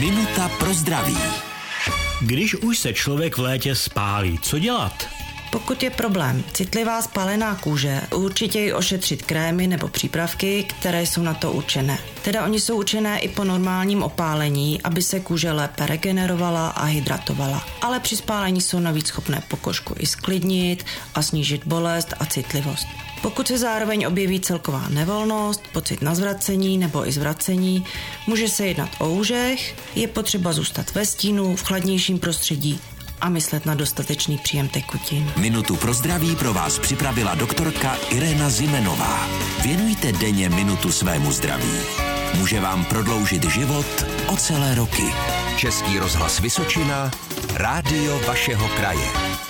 Minuta pro zdraví. Když už se člověk v létě spálí, co dělat? Pokud je problém citlivá spálená kůže, určitě ji ošetřit krémy nebo přípravky, které jsou na to určené. Teda oni jsou určené i po normálním opálení, aby se kůže lépe regenerovala a hydratovala. Ale při spálení jsou navíc schopné pokožku i sklidnit a snížit bolest a citlivost. Pokud se zároveň objeví celková nevolnost, pocit na zvracení nebo i zvracení, může se jednat o úžech, je potřeba zůstat ve stínu, v chladnějším prostředí a myslet na dostatečný příjem tekutin. Minutu pro zdraví pro vás připravila doktorka Irena Zimenová. Věnujte denně minutu svému zdraví. Může vám prodloužit život o celé roky. Český rozhlas Vysočina, rádio vašeho kraje.